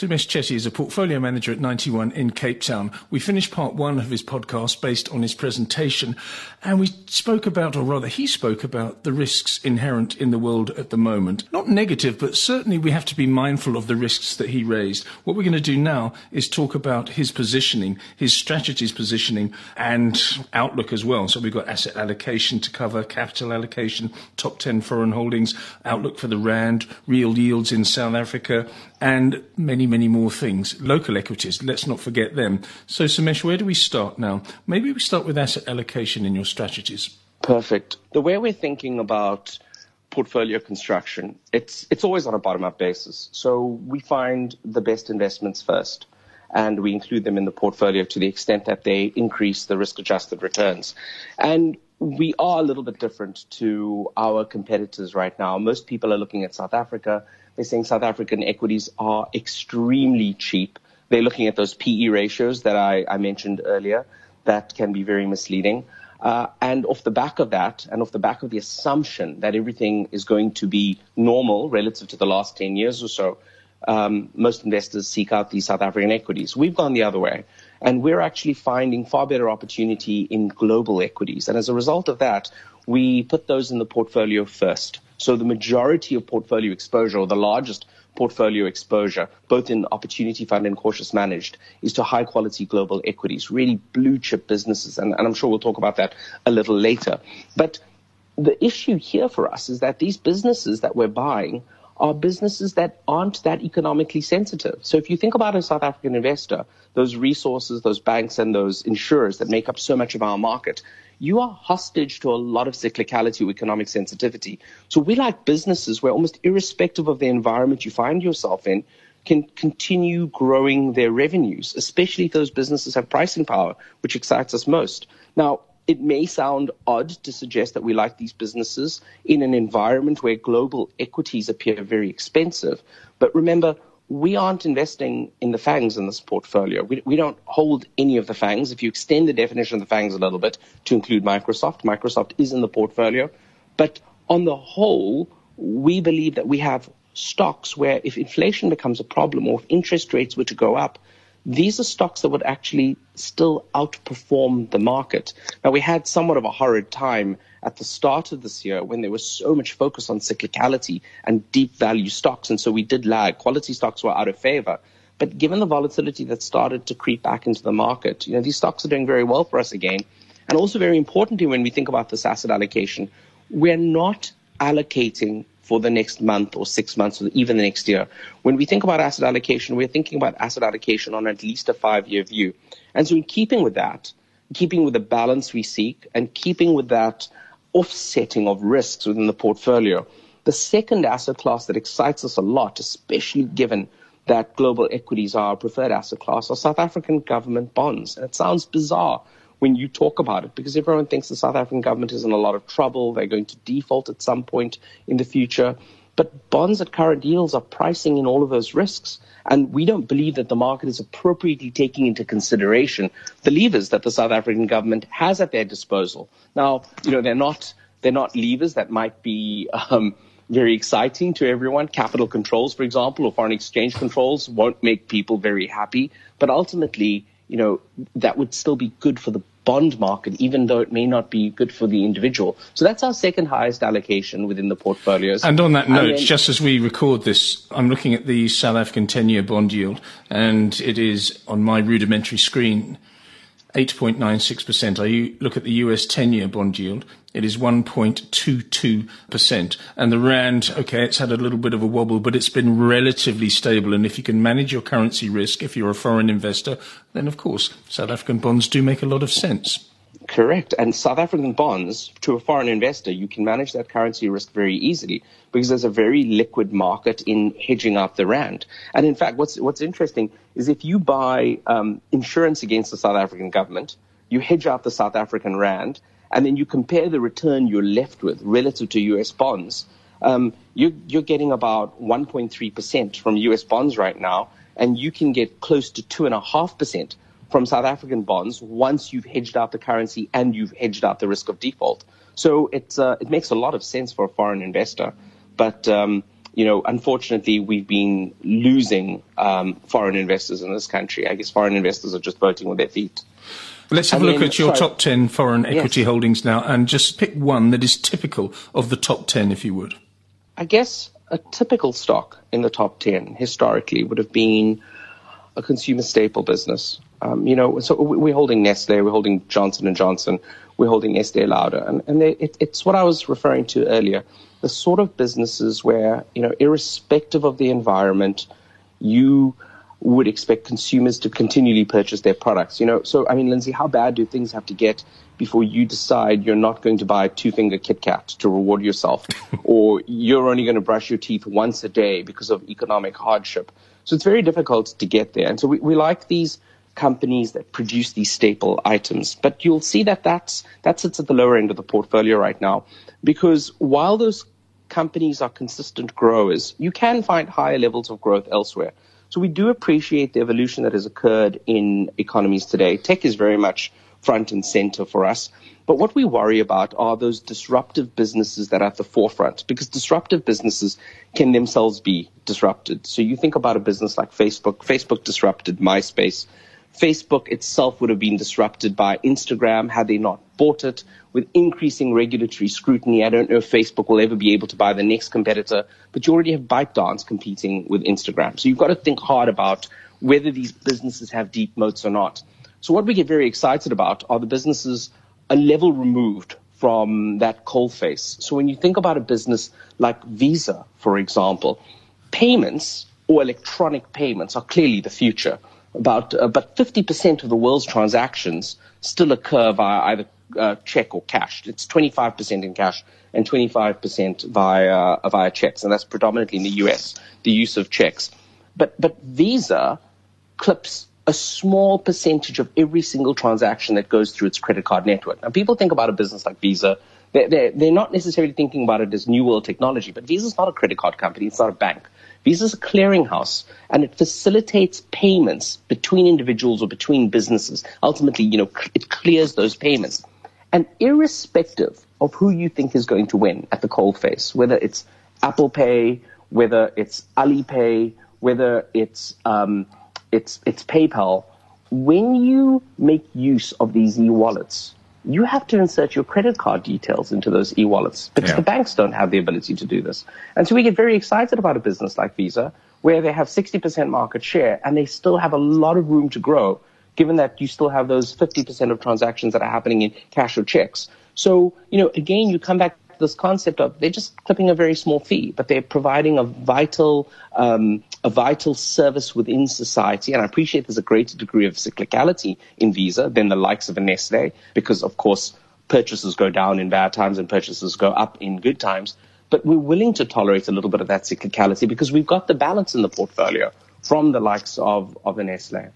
Sumesh Chetty is a portfolio manager at Ninety One in Cape Town. We finished part one of his podcast based on his presentation, and we spoke about, or rather, he spoke about the risks inherent in the world at the moment. Not negative, but certainly we have to be mindful of the risks that he raised. What we're going to do now is talk about his positioning, his strategies positioning, and outlook as well. So we've got asset allocation to cover, capital allocation, top 10 foreign holdings, outlook for the Rand, real yields in South Africa, and many, many more things. Local equities, let's not forget them. So, Sumesh, where do we start now? Maybe we start with asset allocation in your strategies. Perfect. The way we're thinking about portfolio construction, it's it's always on a bottom up basis. So we find the best investments first and we include them in the portfolio to the extent that they increase the risk adjusted returns. And we are a little bit different to our competitors right now. Most people are looking at South Africa they're saying South African equities are extremely cheap. They're looking at those PE ratios that I, I mentioned earlier. That can be very misleading. Uh, and off the back of that, and off the back of the assumption that everything is going to be normal relative to the last 10 years or so, um, most investors seek out these South African equities. We've gone the other way, and we're actually finding far better opportunity in global equities. And as a result of that, we put those in the portfolio first. So the majority of portfolio exposure, or the largest portfolio exposure, both in opportunity fund and cautious managed, is to high quality global equities, really blue chip businesses. And, and I'm sure we'll talk about that a little later. But the issue here for us is that these businesses that we're buying are businesses that aren't that economically sensitive. So if you think about a South African investor, those resources, those banks and those insurers that make up so much of our market, you are hostage to a lot of cyclicality or economic sensitivity. So we like businesses where almost irrespective of the environment you find yourself in, can continue growing their revenues, especially if those businesses have pricing power, which excites us most. Now, it may sound odd to suggest that we like these businesses in an environment where global equities appear very expensive. But remember, we aren't investing in the FANGs in this portfolio. We, we don't hold any of the FANGs. If you extend the definition of the FANGs a little bit to include Microsoft, Microsoft is in the portfolio. But on the whole, we believe that we have stocks where if inflation becomes a problem or if interest rates were to go up, these are stocks that would actually still outperform the market. Now, we had somewhat of a horrid time at the start of this year when there was so much focus on cyclicality and deep value stocks. And so we did lag. Quality stocks were out of favor. But given the volatility that started to creep back into the market, you know, these stocks are doing very well for us again. And also very importantly, when we think about this asset allocation, we're not allocating for the next month or six months or even the next year. When we think about asset allocation, we're thinking about asset allocation on at least a five year view. And so in keeping with that, keeping with the balance we seek and keeping with that offsetting of risks within the portfolio, the second asset class that excites us a lot, especially given that global equities are our preferred asset class, are South African government bonds. And it sounds bizarre when you talk about it because everyone thinks the South African government is in a lot of trouble. They're going to default at some point in the future. But bonds at current yields are pricing in all of those risks. And we don't believe that the market is appropriately taking into consideration the levers that the South African government has at their disposal. Now, you know, they're not, they're not levers that might be, um, very exciting to everyone. Capital controls, for example, or foreign exchange controls won't make people very happy. But ultimately, you know, that would still be good for the bond market, even though it may not be good for the individual. So that's our second highest allocation within the portfolios. And on that note, then, just as we record this, I'm looking at the South African 10 year bond yield, and it is on my rudimentary screen 8.96%. I look at the US 10 year bond yield, it is 1.22%. And the Rand, okay, it's had a little bit of a wobble, but it's been relatively stable. And if you can manage your currency risk, if you're a foreign investor, then of course, South African bonds do make a lot of sense. Correct. And South African bonds, to a foreign investor, you can manage that currency risk very easily because there's a very liquid market in hedging out the rand. And in fact, what's what's interesting is if you buy um, insurance against the South African government, you hedge out the South African rand, and then you compare the return you're left with relative to U.S. bonds. Um, you're, you're getting about 1.3% from U.S. bonds right now, and you can get close to 2.5% from South African bonds once you've hedged out the currency and you've hedged out the risk of default. So it, uh, it makes a lot of sense for a foreign investor. But, um, you know, unfortunately, we've been losing um, foreign investors in this country. I guess foreign investors are just voting with their feet. Let's have a look at your sorry. top 10 foreign equity yes. holdings now and just pick one that is typical of the top 10, if you would. I guess a typical stock in the top 10 historically would have been a consumer staple business. Um, you know, so we're holding Nestle, we're holding Johnson and Johnson, we're holding Estee Lauder, and, and they, it, it's what I was referring to earlier. The sort of businesses where, you know, irrespective of the environment, you would expect consumers to continually purchase their products. You know, so I mean, Lindsay, how bad do things have to get before you decide you're not going to buy a two finger Kit Kat to reward yourself, or you're only going to brush your teeth once a day because of economic hardship? So it's very difficult to get there. And so we, we like these companies that produce these staple items. But you'll see that that's, that sits at the lower end of the portfolio right now because while those companies are consistent growers, you can find higher levels of growth elsewhere. So we do appreciate the evolution that has occurred in economies today. Tech is very much front and center for us. But what we worry about are those disruptive businesses that are at the forefront because disruptive businesses can themselves be disrupted. So you think about a business like Facebook. Facebook disrupted MySpace. Facebook itself would have been disrupted by Instagram had they not bought it. With increasing regulatory scrutiny, I don't know if Facebook will ever be able to buy the next competitor, but you already have ByteDance competing with Instagram. So you've got to think hard about whether these businesses have deep moats or not. So what we get very excited about are the businesses a level removed from that coal face. So when you think about a business like Visa, for example, payments or electronic payments are clearly the future about uh, but 50% of the world's transactions still occur via either uh, check or cash. It's 25% in cash and 25% via uh, via checks, and that's predominantly in the U.S. The use of checks, but but Visa clips a small percentage of every single transaction that goes through its credit card network. Now, people think about a business like Visa. They're, they're, they're not necessarily thinking about it as new world technology, but Visa is not a credit card company. It's not a bank. Visa is a clearinghouse and it facilitates payments between individuals or between businesses. Ultimately, you know, it clears those payments. And irrespective of who you think is going to win at the coalface, whether it's Apple Pay, whether it's Alipay, whether it's, um, it's, it's PayPal, when you make use of these e-wallets, you have to insert your credit card details into those e-wallets because yeah. the banks don't have the ability to do this. And so we get very excited about a business like Visa where they have 60% market share and they still have a lot of room to grow given that you still have those 50% of transactions that are happening in cash or checks. So, you know, again, you come back to this concept of they're just clipping a very small fee, but they're providing a vital, um, a vital service within society. And I appreciate there's a greater degree of cyclicality in Visa than the likes of a Nestle, because of course purchases go down in bad times and purchases go up in good times. But we're willing to tolerate a little bit of that cyclicality because we've got the balance in the portfolio from the likes of, of the Nestle.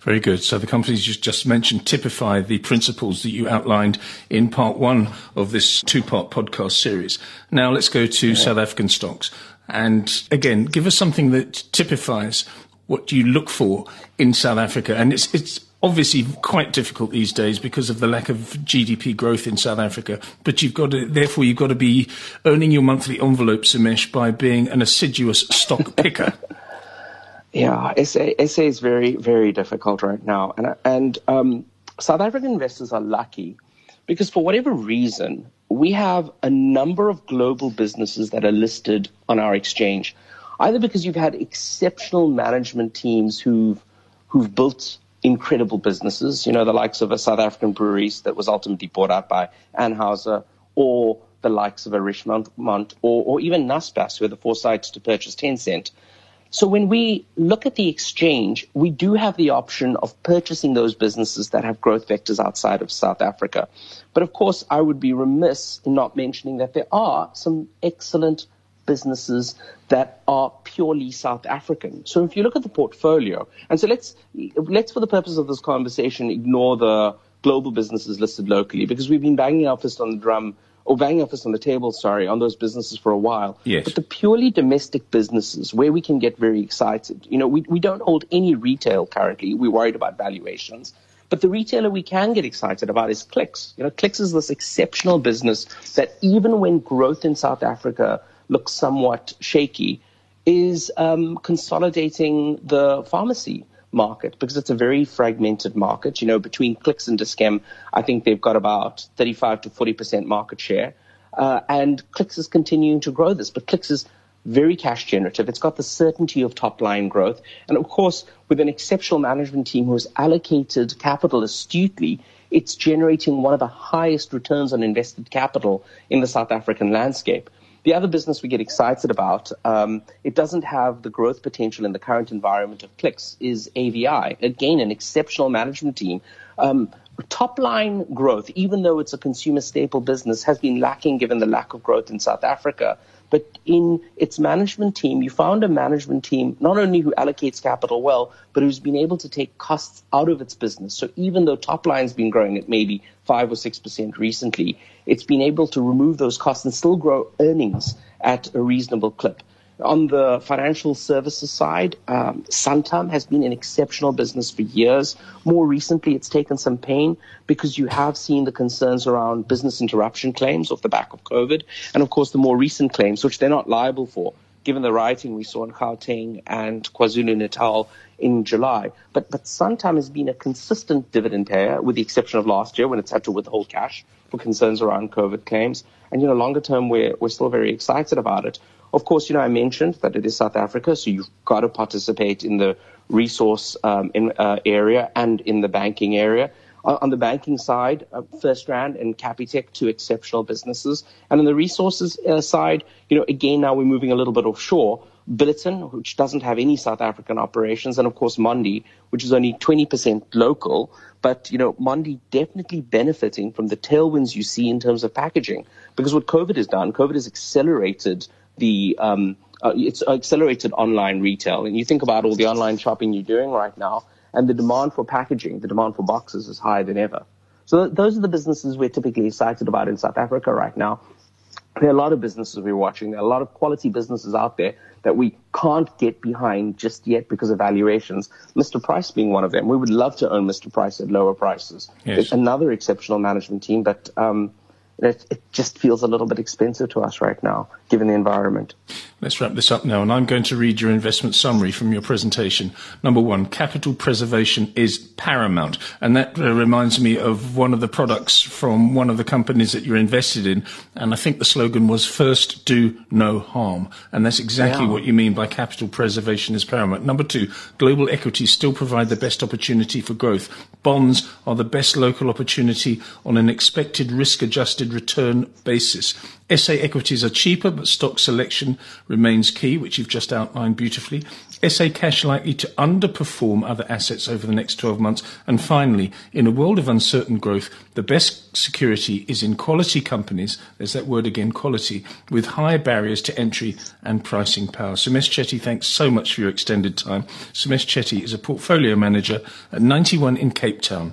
Very good. So the companies you just mentioned typify the principles that you outlined in part one of this two-part podcast series. Now let's go to yeah. South African stocks. And again, give us something that typifies what you look for in South Africa. And it's, it's obviously quite difficult these days because of the lack of GDP growth in South Africa. But you've got to, therefore, you've got to be earning your monthly envelope, Sumesh, by being an assiduous stock picker. Yeah, SA, SA is very, very difficult right now. And, and um, South African investors are lucky because for whatever reason, we have a number of global businesses that are listed on our exchange, either because you've had exceptional management teams who've, who've built incredible businesses, you know, the likes of a South African breweries that was ultimately bought out by Anheuser, or the likes of a Richemont, or, or even Naspers, who had the foresight to purchase Tencent. So when we look at the exchange, we do have the option of purchasing those businesses that have growth vectors outside of South Africa. But of course, I would be remiss in not mentioning that there are some excellent businesses that are purely South African. So if you look at the portfolio, and so let's, let's for the purpose of this conversation, ignore the global businesses listed locally because we've been banging our fist on the drum or banging our fist on the table, sorry, on those businesses for a while. Yes. But the purely domestic businesses where we can get very excited, you know, we, we don't hold any retail currently. We're worried about valuations. But the retailer we can get excited about is Clicks. You know, Clicks is this exceptional business that even when growth in South Africa looks somewhat shaky, is um, consolidating the pharmacy market because it's a very fragmented market. You know, between Clicks and Dis-Chem, I think they've got about 35 to 40% market share. Uh, and Clicks is continuing to grow this, but Clicks is very cash generative. It's got the certainty of top line growth. And of course, with an exceptional management team who has allocated capital astutely, it's generating one of the highest returns on invested capital in the South African landscape. The other business we get excited about, um, it doesn't have the growth potential in the current environment of clicks, is AVI. Again, an exceptional management team. Um, top line growth, even though it's a consumer staple business, has been lacking given the lack of growth in South Africa. But in its management team, you found a management team not only who allocates capital well, but who's been able to take costs out of its business. So even though top line's been growing at maybe five or six percent recently, it's been able to remove those costs and still grow earnings at a reasonable clip. On the financial services side, um, Santam has been an exceptional business for years. More recently, it's taken some pain because you have seen the concerns around business interruption claims off the back of COVID, and of course the more recent claims, which they're not liable for, given the rioting we saw in Gauteng and KwaZulu-Natal in July. But but Santam has been a consistent dividend payer, with the exception of last year when it's had to withhold cash for concerns around COVID claims. And you know, longer term, we're we're still very excited about it. Of course, you know, I mentioned that it is South Africa, so you've got to participate in the resource um, in, uh, area and in the banking area. On, on the banking side, uh, FirstRand and Capitec, two exceptional businesses. And on the resources uh, side, you know, again, now we're moving a little bit offshore. Billiton, which doesn't have any South African operations, and of course Mondi, which is only 20% local. But, you know, Mondi definitely benefiting from the tailwinds you see in terms of packaging. Because what COVID has done, COVID has accelerated the um, uh, it's accelerated online retail. And you think about all the online shopping you're doing right now, and the demand for packaging, the demand for boxes is higher than ever. So th- those are the businesses we're typically excited about in South Africa right now. There are a lot of businesses we're watching. There are a lot of quality businesses out there that we can't get behind just yet because of valuations. Mr. Price being one of them. We would love to own Mr. Price at lower prices. Yes. It's another exceptional management team, but um, it, it just feels a little bit expensive to us right now, given the environment. Let's wrap this up now, and I'm going to read your investment summary from your presentation. Number one, capital preservation is paramount, and that uh, reminds me of one of the products from one of the companies that you're invested in, and I think the slogan was first do no harm, and that's exactly Yeah. what you mean by capital preservation is paramount. Number two, global equities still provide the best opportunity for growth. Bonds are the best local opportunity on an expected return basis. SA equities are cheaper, but stock selection remains key, which you've just outlined beautifully. SA cash likely to underperform other assets over the next 12 months. And finally, in a world of uncertain growth, the best security is in quality companies, there's that word again, quality, with high barriers to entry and pricing power. Sumesh Chetty, thanks so much for your extended time. Sumesh Chetty is a portfolio manager at Ninety One in Cape Town.